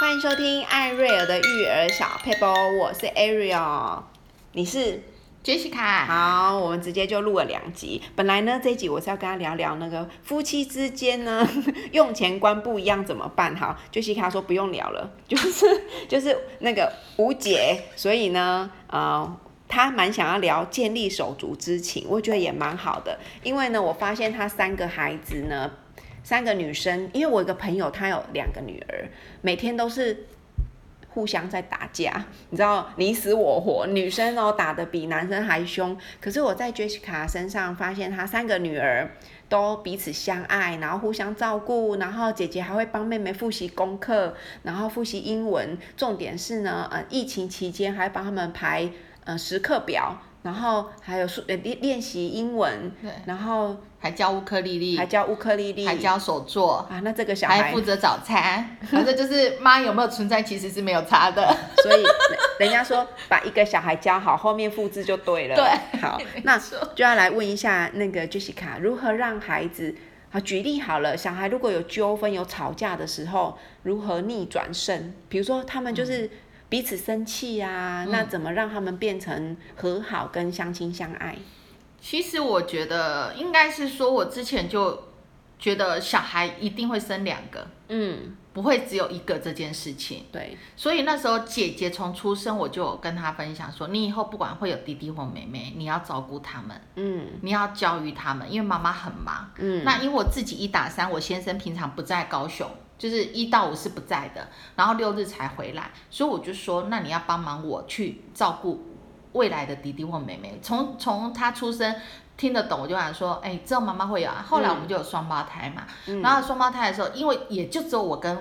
欢迎收听艾瑞尔的育儿小佩波，我是 Ariel，你是 Jessica。好，我们直接就录了两集。本来呢，这一集我是要跟他聊聊那个夫妻之间呢 用钱观不一样怎么办？好，Jessica 说不用聊了，就是就是那个无解。所以呢，呃，他蛮想要聊建立手足之情，我觉得也蛮好的，因为呢，我发现他三个孩子呢。三个女生，因为我有个朋友，她有两个女儿，每天都是互相在打架，你知道你死我活，女生哦打得比男生还凶。可是我在 Jessica 身上发现，她三个女儿都彼此相爱，然后互相照顾，然后姐姐还会帮妹妹复习功课，然后复习英文。重点是呢，呃，疫情期间还帮他们排呃时刻表。然后还有练练习英文，对，然后还教乌克丽丽，还教乌克丽丽，还教手作啊。那这个小孩还负责早餐，反正就是妈有没有存在其实是没有差的。所以人家说把一个小孩教好，后面复制就对了。对，好，那就要来问一下那个 Jessica，如何让孩子好？举例好了，小孩如果有纠纷、有吵架的时候，如何逆转胜？比如说他们就是。嗯彼此生气啊，那怎么让他们变成和好跟相亲相爱？其实我觉得应该是说，我之前就觉得小孩一定会生两个，嗯，不会只有一个这件事情。对，所以那时候姐姐从出生，我就有跟她分享说，你以后不管会有弟弟或妹妹，你要照顾他们，嗯，你要教育他们，因为妈妈很忙，嗯，那因为我自己一打三，我先生平常不在高雄。就是一到五是不在的，然后六日才回来，所以我就说，那你要帮忙我去照顾未来的弟弟或妹妹。从从他出生听得懂，我就想说，哎、欸，只有妈妈会有啊。后来我们就有双胞胎嘛，嗯、然后双胞胎的时候，因为也就只有我跟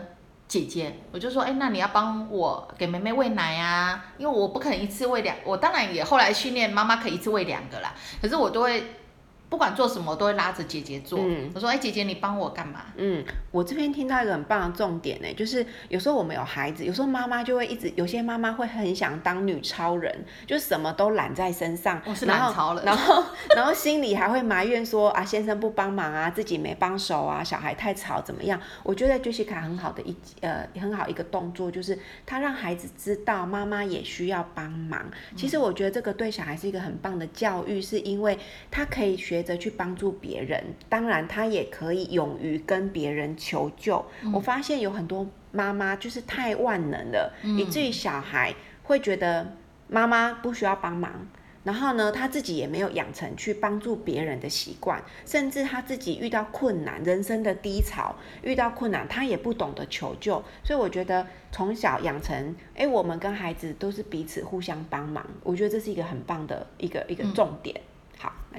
姐姐，我就说，哎、欸，那你要帮我给妹妹喂奶啊，因为我不可能一次喂两，我当然也后来训练妈妈可以一次喂两个啦，可是我都会。不管做什么，我都会拉着姐姐做。嗯、我说：“哎、欸，姐姐，你帮我干嘛？”嗯，我这边听到一个很棒的重点呢，就是有时候我们有孩子，有时候妈妈就会一直，有些妈妈会很想当女超人，就什么都揽在身上。我是懒超人。然后，然后，然后心里还会埋怨说：“啊，先生不帮忙啊，自己没帮手啊，小孩太吵，怎么样？”我觉得 Jessica 很好的一呃很好一个动作，就是她让孩子知道妈妈也需要帮忙。其实我觉得这个对小孩是一个很棒的教育，是因为他可以学。学着去帮助别人，当然他也可以勇于跟别人求救。嗯、我发现有很多妈妈就是太万能了，嗯、以至于小孩会觉得妈妈不需要帮忙，然后呢，他自己也没有养成去帮助别人的习惯，甚至他自己遇到困难、人生的低潮，遇到困难他也不懂得求救。所以我觉得从小养成，哎，我们跟孩子都是彼此互相帮忙，我觉得这是一个很棒的一个一个重点。嗯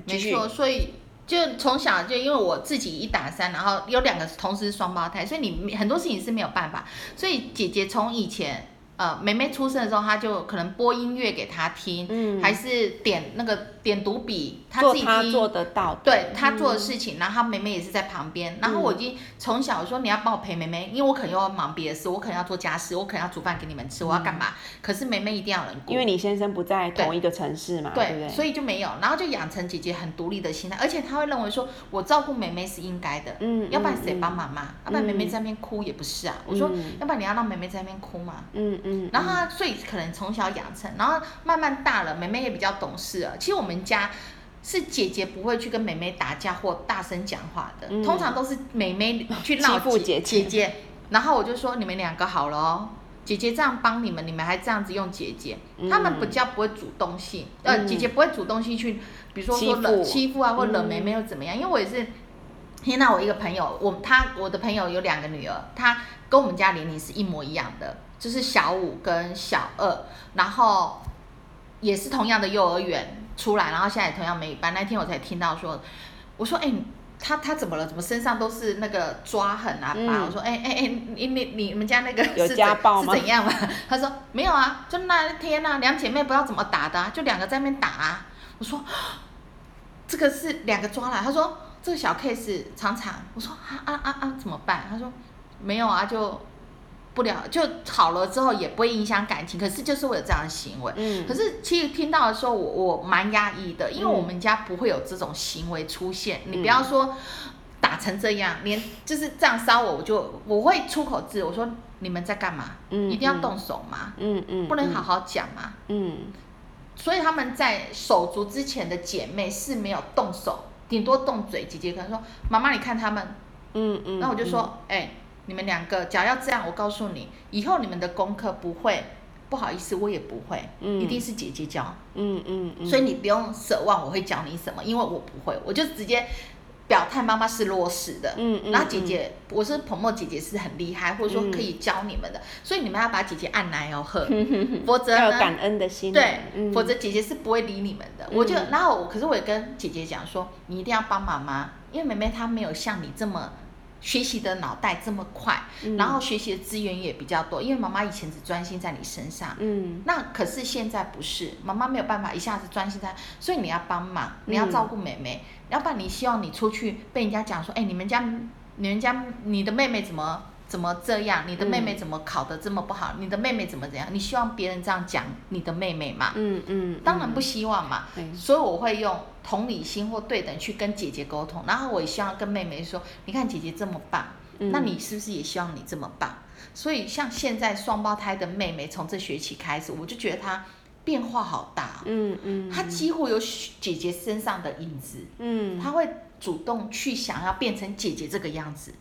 没错，所以就从小就因为我自己一打三，然后有两个同时双胞胎，所以你很多事情是没有办法。所以姐姐从以前。呃，妹妹出生的时候，他就可能播音乐给她听，嗯，还是点那个点读笔，她自己听，做得到的，对她做的事情，嗯、然后她妹妹也是在旁边，然后我已经从小说你要帮我陪妹妹，因为我可能又要忙别的事，我可能要做家事，我可能要煮饭给你们吃，我要干嘛？嗯、可是妹妹一定要人顾，因为你先生不在同一个城市嘛，对，对不对？所以就没有，然后就养成姐姐很独立的心态，而且她会认为说我照顾妹妹是应该的，嗯，要不然谁帮妈妈？嗯、要不然妹妹在那边哭也不是啊，嗯、我说要不然你要让妹妹在那边哭嘛，嗯。嗯，然后他所以可能从小养成，然后慢慢大了，妹妹也比较懂事了。其实我们家是姐姐不会去跟妹妹打架或大声讲话的，嗯、通常都是妹妹去闹姐姐，姐姐。然后我就说你们两个好了哦，姐姐这样帮你们，你们还这样子用姐姐，嗯、他们比较不会主动性，呃，姐姐不会主动性去，比如说说冷欺负啊，或冷妹妹又怎么样？因为我也是听到我一个朋友，我他我的朋友有两个女儿，她跟我们家年龄是一模一样的。就是小五跟小二，然后也是同样的幼儿园出来，然后现在也同样美语班。那天我才听到说，我说，哎、欸，他他怎么了？怎么身上都是那个抓痕啊？嗯、我说，哎哎哎，你你你们家那个是有家暴吗？是怎样嘛？他说没有啊，就那天啊，两姐妹不知道怎么打的、啊，就两个在那边打啊。我说，这个是两个抓了。他说这个小 case 常常。我说啊啊啊啊，怎么办？他说没有啊，就。不了就好了之后也不会影响感情，可是就是会有这样的行为。嗯，可是其实听到的时候我我蛮压抑的，因为我们家不会有这种行为出现。嗯、你不要说打成这样，连就是这样烧我，我就我会出口字，我说你们在干嘛？嗯，一定要动手吗？嗯嗯，不能好好讲吗？嗯，所以他们在手足之前的姐妹是没有动手，顶多动嘴。姐姐可能说：“妈妈，你看他们。”嗯嗯，那我就说：“哎，你们两个，假如要这样，我告诉你，以后你们的功课不会。”不好意思，我也不会，嗯、一定是姐姐教，嗯嗯，嗯，所以你不用奢望我会教你什么，因为我不会，我就直接表态妈妈是弱势的，嗯嗯，然后姐姐，嗯、我是彭默姐姐是很厉害，或者说可以教你们的，嗯、所以你们要把姐姐按来哦呵，否则要有感恩的心，对，嗯、否则姐姐是不会理你们的，我就，然后我可是我也跟姐姐讲说，你一定要帮妈妈，因为妹妹她没有像你这么。学习的脑袋这么快，嗯、然后学习的资源也比较多，因为妈妈以前只专心在你身上，嗯，那可是现在不是，妈妈没有办法一下子专心在，所以你要帮忙，你要照顾妹妹，嗯、要不然你希望你出去被人家讲说，哎，你们家，你们家，你的妹妹怎么？怎么这样？你的妹妹怎么考得这么不好？嗯、你的妹妹怎么怎样？你希望别人这样讲你的妹妹吗？嗯嗯，嗯当然不希望嘛。嗯、所以我会用同理心或对等去跟姐姐沟通，然后我也希望跟妹妹说：你看姐姐这么棒，嗯、那你是不是也希望你这么棒？所以像现在双胞胎的妹妹，从这学期开始，我就觉得她变化好大。嗯嗯，她几乎有姐姐身上的影子。嗯，她会主动去想要变成姐姐这个样子。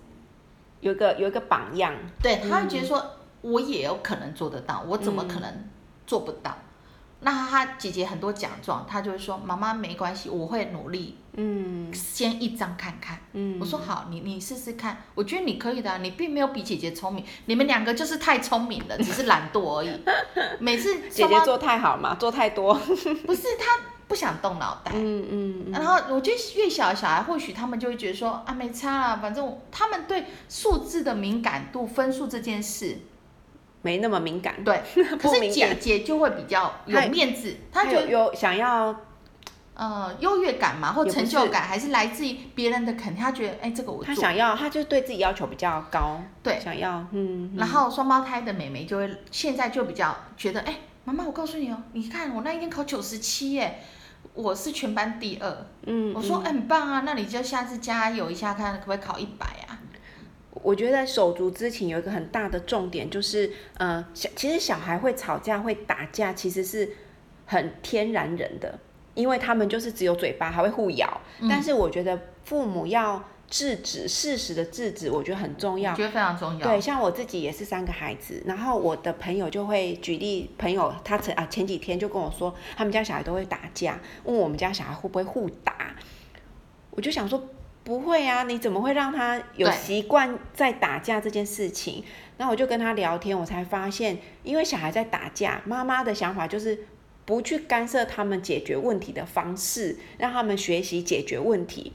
有一个有一个榜样，对，他会觉得说，我也有可能做得到，嗯、我怎么可能做不到？那他姐姐很多奖状，他就会说，妈妈没关系，我会努力。嗯，先一张看看。嗯，我说好，你你试试看，我觉得你可以的，你并没有比姐姐聪明，你们两个就是太聪明了，只是懒惰而已。每次姐姐做太好嘛，做太多。不是他。不想动脑袋，嗯嗯，嗯然后我觉得越小的小孩，或许他们就会觉得说啊，没差啊，反正他们对数字的敏感度、分数这件事没那么敏感。对，可是姐姐就会比较有面子，她就有，有想要呃优越感嘛，或成就感，还是来自于别人的肯定。她觉得哎，这个我想要，她就对自己要求比较高，对，想要嗯。然后双胞胎的妹妹就会现在就比较觉得哎，妈妈，我告诉你哦，你看我那一天考九十七耶。我是全班第二，嗯，我说、欸、很棒啊，那你就下次加油一下，看可不可以考一百啊？我觉得手足之情有一个很大的重点，就是呃，小其实小孩会吵架会打架，其实是很天然人的，因为他们就是只有嘴巴还会互咬，嗯、但是我觉得父母要。制止，事实的制止，我觉得很重要。我觉得非常重要。对，像我自己也是三个孩子，然后我的朋友就会举例，朋友他前啊前几天就跟我说，他们家小孩都会打架，问我们家小孩会不会互打，我就想说不会啊，你怎么会让他有习惯在打架这件事情？然后我就跟他聊天，我才发现，因为小孩在打架，妈妈的想法就是不去干涉他们解决问题的方式，让他们学习解决问题。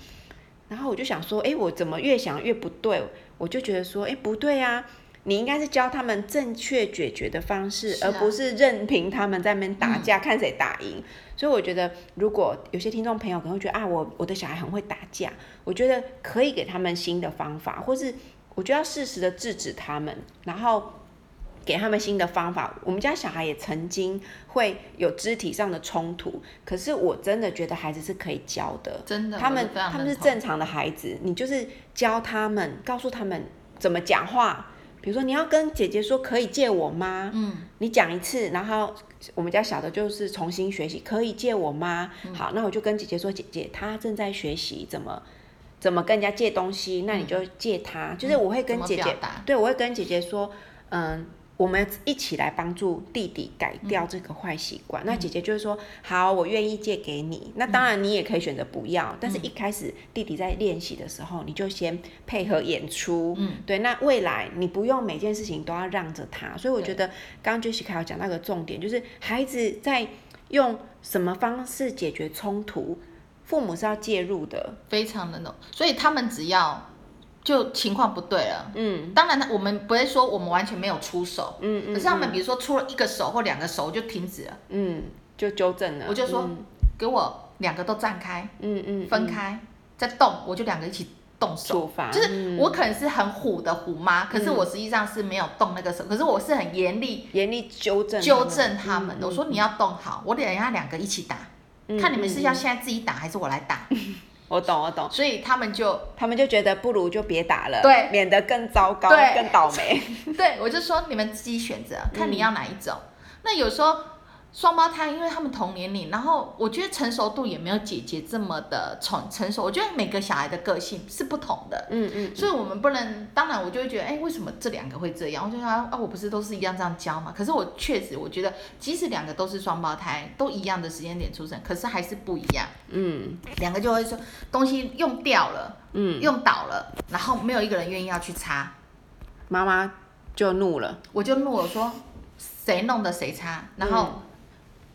然后我就想说，哎，我怎么越想越不对？我就觉得说，哎，不对啊，你应该是教他们正确解决的方式，啊、而不是任凭他们在那边打架，嗯、看谁打赢。所以我觉得，如果有些听众朋友可能会觉得啊，我我的小孩很会打架，我觉得可以给他们新的方法，或是我觉得要适时的制止他们，然后。给他们新的方法。我们家小孩也曾经会有肢体上的冲突，可是我真的觉得孩子是可以教的。真的，他们他们是正常的孩子，你就是教他们，告诉他们怎么讲话。比如说，你要跟姐姐说可以借我吗？嗯，你讲一次，然后我们家小的就是重新学习，可以借我吗？嗯、好，那我就跟姐姐说，姐姐她正在学习怎么怎么跟人家借东西，那你就借她。嗯、就是我会跟姐姐，对，我会跟姐姐说，嗯。我们一起来帮助弟弟改掉这个坏习惯。嗯、那姐姐就是说：“好，我愿意借给你。”那当然你也可以选择不要。嗯、但是一开始弟弟在练习的时候，你就先配合演出。嗯，对。那未来你不用每件事情都要让着他。所以我觉得刚刚 Jessica 有讲到一个重点，就是孩子在用什么方式解决冲突，父母是要介入的，非常的懂。所以他们只要。就情况不对了，嗯，当然我们不会说我们完全没有出手，嗯嗯，可是他们比如说出了一个手或两个手就停止了，嗯，就纠正了，我就说给我两个都站开，嗯嗯，分开再动，我就两个一起动手，就是我可能是很虎的虎妈，可是我实际上是没有动那个手，可是我是很严厉严厉纠正纠正他们的，我说你要动好，我得让他两个一起打，看你们是要现在自己打还是我来打。我懂，我懂。所以他们就他们就觉得不如就别打了，对，免得更糟糕，对更倒霉。对，我就说你们自己选择，看你要哪一种。嗯、那有时候。双胞胎，因为他们同年龄，然后我觉得成熟度也没有姐姐这么的成成熟。我觉得每个小孩的个性是不同的，嗯嗯，嗯，所以我们不能，当然我就会觉得，哎，为什么这两个会这样？我就说啊，我不是都是一样这样教嘛？可是我确实，我觉得即使两个都是双胞胎，都一样的时间点出生，可是还是不一样。嗯，两个就会说东西用掉了，嗯，用倒了，然后没有一个人愿意要去擦，妈妈就怒了，我就怒了，说谁弄的谁擦，然后。嗯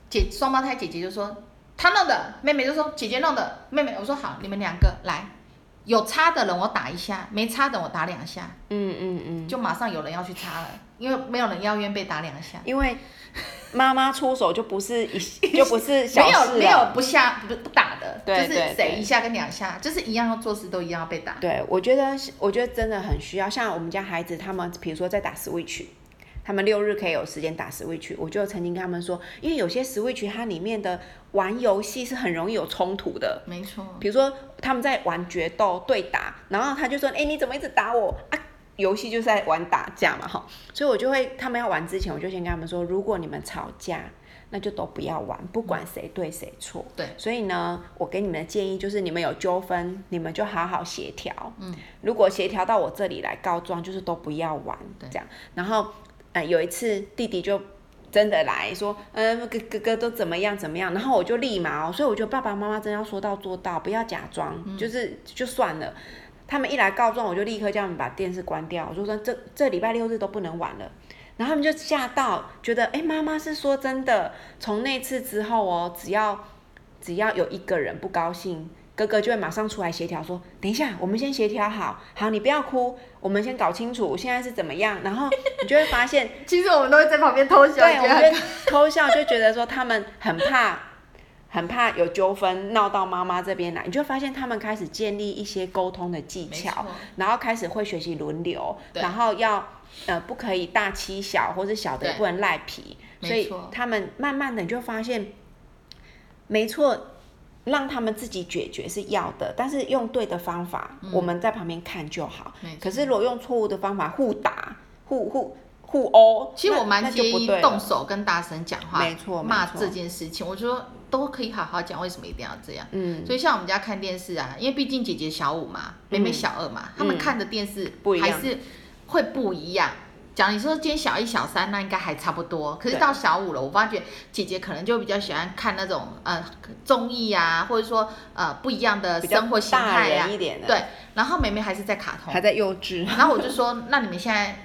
姐双胞胎姐姐就说她弄的，妹妹就说姐姐弄的，妹妹我说好，你们两个来，有擦的人我打一下，没擦的我打两下，嗯嗯嗯，就马上有人要去擦了，因为没有人要愿被打两下，因为妈妈出手就不是一 就不是小事没有没有不下不不打的，对就是谁一下跟两下，就是一样要做事都一样要被打。对，我觉得我觉得真的很需要，像我们家孩子他们，比如说在打 Switch。他们六日可以有时间打 Switch，我就曾经跟他们说，因为有些 Switch 它里面的玩游戏是很容易有冲突的，没错。比如说他们在玩决斗对打，然后他就说，哎，你怎么一直打我啊？游戏就是在玩打架嘛，哈。所以我就会，他们要玩之前，我就先跟他们说，如果你们吵架，那就都不要玩，不管谁对谁错。对。所以呢，我给你们的建议就是，你们有纠纷，你们就好好协调。嗯。如果协调到我这里来告状，就是都不要玩，这样。然后。有一次弟弟就真的来说，嗯，哥哥哥都怎么样怎么样，然后我就立马哦，所以我觉得爸爸妈妈真要说到做到，不要假装，就是就算了。他们一来告状，我就立刻叫他们把电视关掉，我就说这这礼拜六日都不能玩了。然后他们就吓到，觉得哎，妈妈是说真的。从那次之后哦，只要只要有一个人不高兴。哥哥就会马上出来协调，说：“等一下，我们先协调好，好，你不要哭，我们先搞清楚现在是怎么样。”然后 你就会发现，其实我们都会在旁边偷笑。对，我们就偷笑，就觉得说他们很怕，很怕有纠纷闹到妈妈这边来。你就会发现他们开始建立一些沟通的技巧，然后开始会学习轮流，然后要呃不可以大欺小，或者小的不能赖皮。所以他们慢慢的你就发现，没错。让他们自己解决是要的，但是用对的方法，嗯、我们在旁边看就好。可是如果用错误的方法互打、互互互殴，其实我蛮介意动手跟大声讲话，没错，骂这件事情，我觉得都可以好好讲，为什么一定要这样？嗯，所以像我们家看电视啊，因为毕竟姐姐小五嘛，妹妹小二嘛，嗯、他们看的电视还是会不一样。讲你说今天小一小三，那应该还差不多。可是到小五了，我发觉姐姐可能就比较喜欢看那种呃综艺啊，或者说呃不一样的生活形态呀。对，然后妹妹还是在卡通，还在幼稚。然后我就说，那你们现在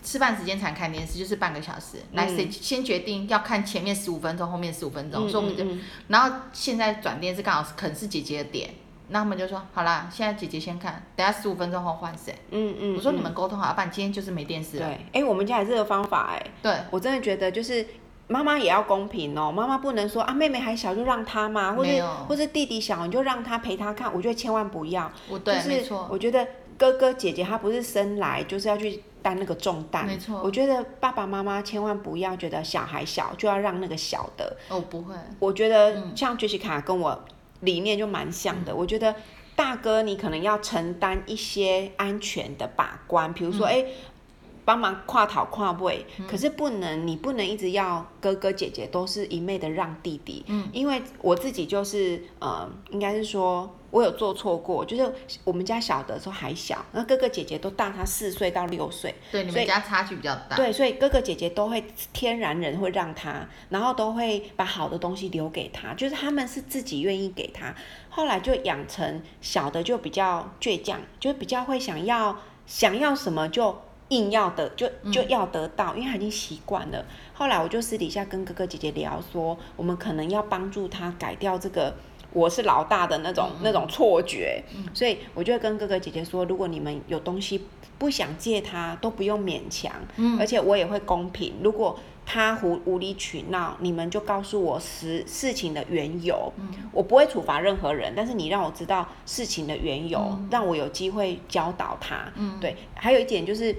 吃饭时间才看电视，就是半个小时。嗯、来，谁先决定要看前面十五分钟，后面十五分钟？所以我们就，然后现在转电视刚好是可能是姐姐的点。那他们就说好啦，现在姐姐先看，等下十五分钟后换谁？嗯嗯。我说你们沟通好，不然今天就是没电视了。对，哎、欸，我们家也是这个方法哎。对，我真的觉得就是妈妈也要公平哦，妈妈不能说啊妹妹还小就让她嘛，或者或者弟弟小你就让他陪他看，我觉得千万不要。我对，就是、没错。我觉得哥哥姐姐他不是生来就是要去担那个重担，没错。我觉得爸爸妈妈千万不要觉得小孩小就要让那个小的。哦，不会。我觉得像 Jessica 跟我理念就蛮像的，嗯、我觉得。大哥，你可能要承担一些安全的把关，比如说，哎、嗯，帮忙跨讨跨位，嗯、可是不能，你不能一直要哥哥姐姐都是一昧的让弟弟，嗯，因为我自己就是，呃，应该是说。我有做错过，就是我们家小的时候还小，那哥哥姐姐都大他四岁到六岁，对，你们家差距比较大，对，所以哥哥姐姐都会天然人会让他，然后都会把好的东西留给他，就是他们是自己愿意给他，后来就养成小的就比较倔强，就比较会想要想要什么就硬要的，就就要得到，嗯、因为他已经习惯了。后来我就私底下跟哥哥姐姐聊说，我们可能要帮助他改掉这个。我是老大的那种、嗯、那种错觉，嗯、所以我就会跟哥哥姐姐说，如果你们有东西不想借他，都不用勉强，嗯、而且我也会公平。如果他无无理取闹，你们就告诉我事事情的缘由，嗯、我不会处罚任何人，但是你让我知道事情的缘由，嗯、让我有机会教导他。嗯、对，还有一点就是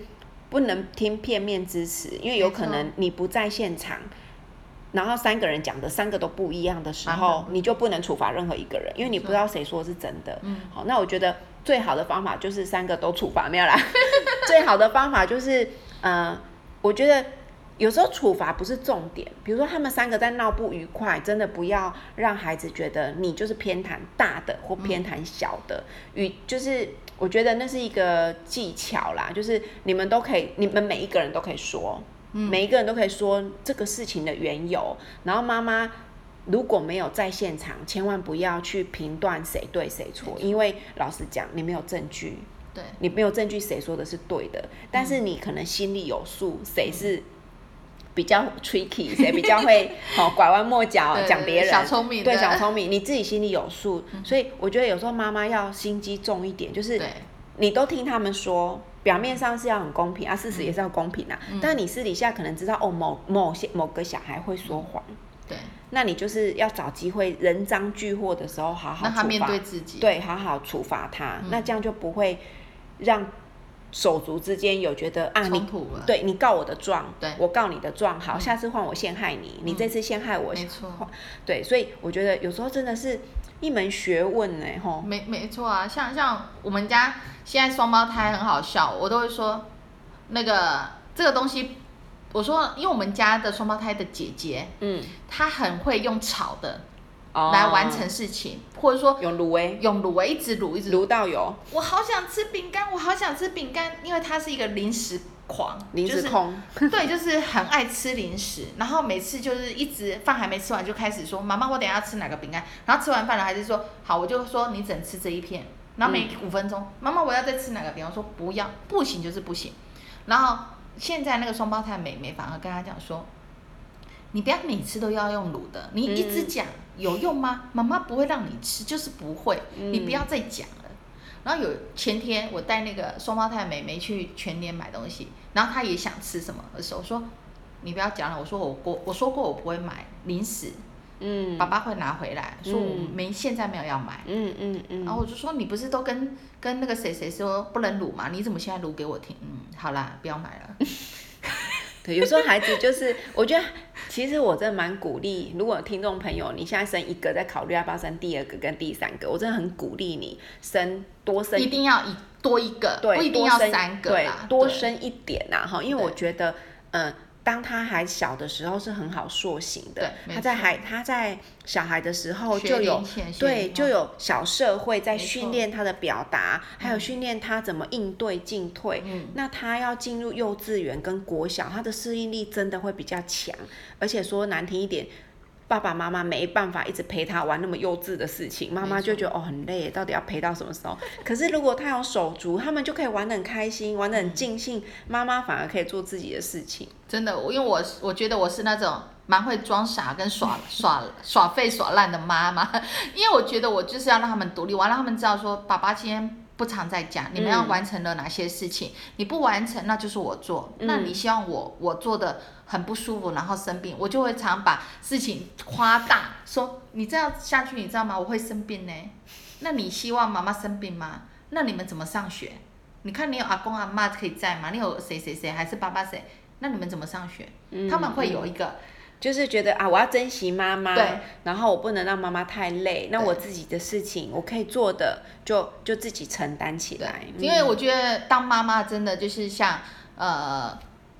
不能听片面之词，因为有可能你不在现场。然后三个人讲的三个都不一样的时候，你就不能处罚任何一个人，因为你不知道谁说是真的。嗯，好，那我觉得最好的方法就是三个都处罚，没有啦。最好的方法就是，呃，我觉得。有时候处罚不是重点，比如说他们三个在闹不愉快，真的不要让孩子觉得你就是偏袒大的或偏袒小的，与、嗯、就是我觉得那是一个技巧啦，就是你们都可以，你们每一个人都可以说，嗯、每一个人都可以说这个事情的缘由，然后妈妈如果没有在现场，千万不要去评断谁对谁错，嗯、因为老实讲，你没有证据，对，你没有证据谁说的是对的，但是你可能心里有数，谁是。比较 tricky，谁比较会好 拐弯抹角讲别人？小聪明，对，小聪明，你自己心里有数。嗯、所以我觉得有时候妈妈要心机重一点，就是你都听他们说，表面上是要很公平啊，事实也是要公平啊。嗯、但你私底下可能知道哦，某某些某个小孩会说谎，对，那你就是要找机会人赃俱获的时候，好好处罚，他面对自己，对，好好处罚他，嗯、那这样就不会让。手足之间有觉得啊，你对你告我的状，对。我告你的状，好，下次换我陷害你，你这次陷害我，没错，对，所以我觉得有时候真的是一门学问呢，吼，没没错啊，像像我们家现在双胞胎很好笑，我都会说那个这个东西，我说因为我们家的双胞胎的姐姐，嗯，她很会用炒的。来完成事情，或者说用卤味，用卤味一直卤一直卤到有。我好想吃饼干，我好想吃饼干，因为他是一个零食狂，零食控，就是，对，就是很爱吃零食。然后每次就是一直饭还没吃完就开始说：“妈妈，我等下要吃哪个饼干？”然后吃完饭了还是说：“好，我就说你只能吃这一片。”然后每五分钟，妈妈，嗯，我要再吃哪个饼干？我说不要，不行就是不行。然后现在那个双胞胎妹妹反而跟他讲说。你不要每次都要用卤的，你一直讲有用吗？妈妈不会让你吃，就是不会。你不要再讲了。然后有前天我带那个双胞胎妹妹去全年买东西，然后她也想吃什么的时候，我说你不要讲了。我说我过我说过我不会买零食，嗯，爸爸会拿回来，说我没现在没有要买，嗯嗯嗯。然后我就说你不是都跟跟那个谁谁说不能卤吗？你怎么现在卤给我听？嗯，好啦，不要买了。对，有时候孩子就是，我觉得其实我真的蛮鼓励，如果听众朋友你现在生一个，在考虑要不要生第二个跟第三个，我真的很鼓励你生多生，一定要一多一个，对，不一定要三个，对，多生一点呐，哈，因为我觉得，嗯。当他还小的时候是很好塑形的，他在孩他在小孩的时候就有对就有小社会在训练他的表达，还有训练他怎么应对进退。嗯、那他要进入幼稚园跟国小，他的适应力真的会比较强，而且说难听一点。爸爸妈妈没办法一直陪他玩那么幼稚的事情，妈妈就觉得哦很累，到底要陪到什么时候？可是如果他有手足，他们就可以玩得很开心，玩得很尽兴，妈妈反而可以做自己的事情。真的，因为我我觉得我是那种蛮会装傻跟耍耍耍废耍烂的妈妈，因为我觉得我就是要让他们独立，我要让他们知道说爸爸今天。不常在家，你们要完成了哪些事情？嗯、你不完成，那就是我做。嗯、那你希望我我做的很不舒服，然后生病，我就会常把事情夸大，说你这样下去，你知道吗？我会生病呢。那你希望妈妈生病吗？那你们怎么上学？你看你有阿公阿妈可以在吗？你有谁谁谁还是爸爸谁？那你们怎么上学？嗯、他们会有一个。就是觉得啊，我要珍惜妈妈，然后我不能让妈妈太累。那我自己的事情，我可以做的就就自己承担起来。因为我觉得当妈妈真的就是像呃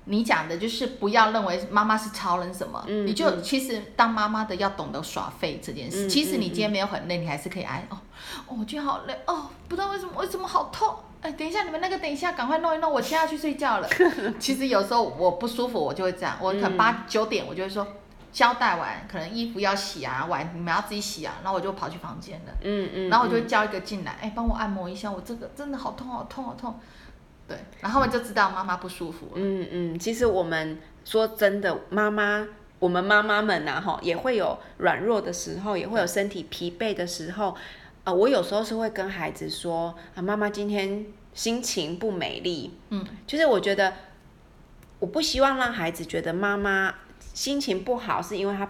你讲的，就是不要认为妈妈是超人什么，嗯、你就其实当妈妈的要懂得耍废这件事。嗯、其实你今天没有很累，你还是可以哎哦哦，我觉得好累哦，不知道为什么为什么好痛。哎，等一下，你们那个等一下，赶快弄一弄，我现在要去睡觉了。其实有时候我不舒服，我就会这样，我可能八九点，我就会说交代完，可能衣服要洗啊，碗你们要自己洗啊，然后我就跑去房间了。嗯嗯。然后我就会叫一个进来，哎，帮我按摩一下，我这个真的好痛好痛好痛。对，然后我就知道妈妈不舒服。嗯嗯，其实我们说真的，妈妈，我们妈妈们呐，哈，也会有软弱的时候，也会有身体疲惫的时候。呃，我有时候是会跟孩子说啊，妈妈今天心情不美丽，嗯，就是我觉得我不希望让孩子觉得妈妈心情不好是因为他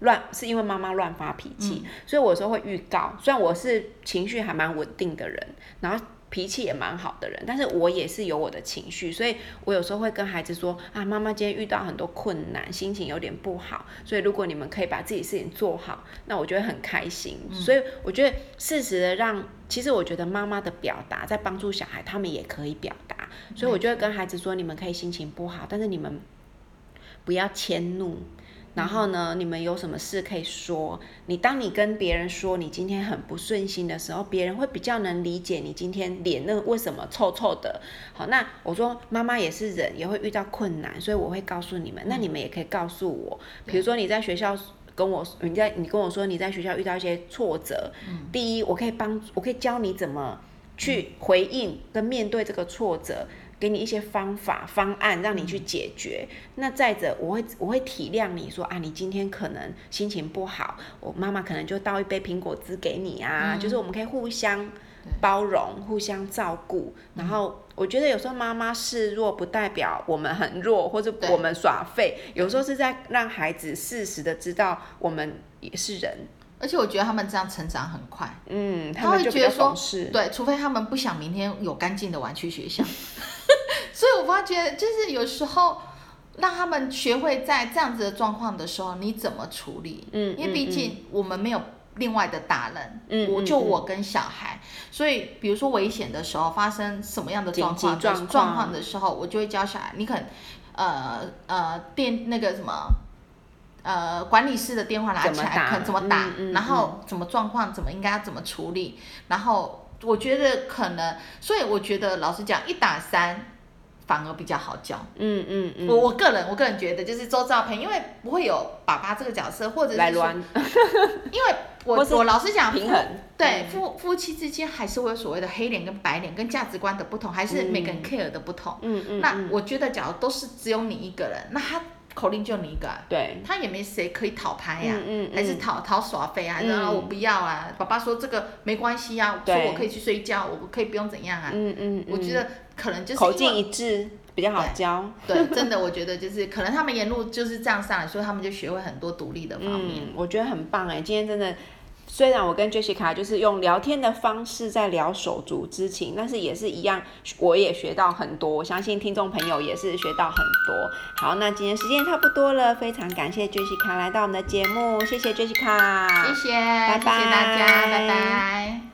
乱，是因为妈妈乱发脾气，嗯，所以我有时候会预告，虽然我是情绪还蛮稳定的人，然后。脾气也蛮好的人，但是我也是有我的情绪，所以我有时候会跟孩子说啊，妈妈今天遇到很多困难，心情有点不好，所以如果你们可以把自己事情做好，那我觉得很开心。嗯、所以我觉得适时的让，其实我觉得妈妈的表达在帮助小孩，他们也可以表达，所以我就会跟孩子说，你们可以心情不好，但是你们不要迁怒。然后呢，你们有什么事可以说？你当你跟别人说你今天很不顺心的时候，别人会比较能理解你今天脸那为什么臭臭的。好，那我说妈妈也是人，也会遇到困难，所以我会告诉你们。那你们也可以告诉我，比如说你在学校跟我，你在你跟我说你在学校遇到一些挫折，第一，我可以帮，我可以教你怎么去回应跟面对这个挫折。给你一些方法方案，让你去解决。嗯、那再者，我会我会体谅你说啊，你今天可能心情不好，我妈妈可能就倒一杯苹果汁给你啊，嗯、就是我们可以互相包容、互相照顾。嗯、然后我觉得有时候妈妈示弱不代表我们很弱，或者我们耍废，有时候是在让孩子适时的知道我们也是人。而且我觉得他们这样成长很快，嗯，他会觉得说。对，除非他们不想明天有干净的玩去学校。所以我发觉，就是有时候让他们学会在这样子的状况的时候，你怎么处理？嗯，因为毕竟我们没有另外的大人，嗯，我就我跟小孩，所以比如说危险的时候，发生什么样的状况状况的时候，我就会教小孩，你可能呃呃电那个什么呃管理室的电话拿起来，可能怎么打，然后怎么状况，怎么应该要怎么处理，然后我觉得可能，所以我觉得老实讲，一打三。反而比较好教，嗯嗯嗯，我我个人我个人觉得就是周遭朋友，因为不会有爸爸这个角色，或者是来乱，因为我我老实讲，平衡。对夫夫妻之间还是会有所谓的黑脸跟白脸，跟价值观的不同，还是每个人 care 的不同，嗯嗯，那我觉得假如都是只有你一个人，那他口令就你一个，对，他也没谁可以讨拍呀，嗯还是讨讨耍费啊，然后我不要啊，爸爸说这个没关系啊，说我可以去睡觉，我可以不用怎样啊，嗯嗯，我觉得。可能就是口径一致比较好教，对，对，真的，我觉得就是可能他们沿路就是这样上来，所以他们就学会很多独立的方面。嗯，我觉得很棒哎，今天真的，虽然我跟 Jessica 就是用聊天的方式在聊手足之情，但是也是一样，我也学到很多，我相信听众朋友也是学到很多。好，那今天时间差不多了，非常感谢 Jessica 来到我们的节目，谢谢 Jessica，谢谢，拜拜，谢谢大家，拜拜。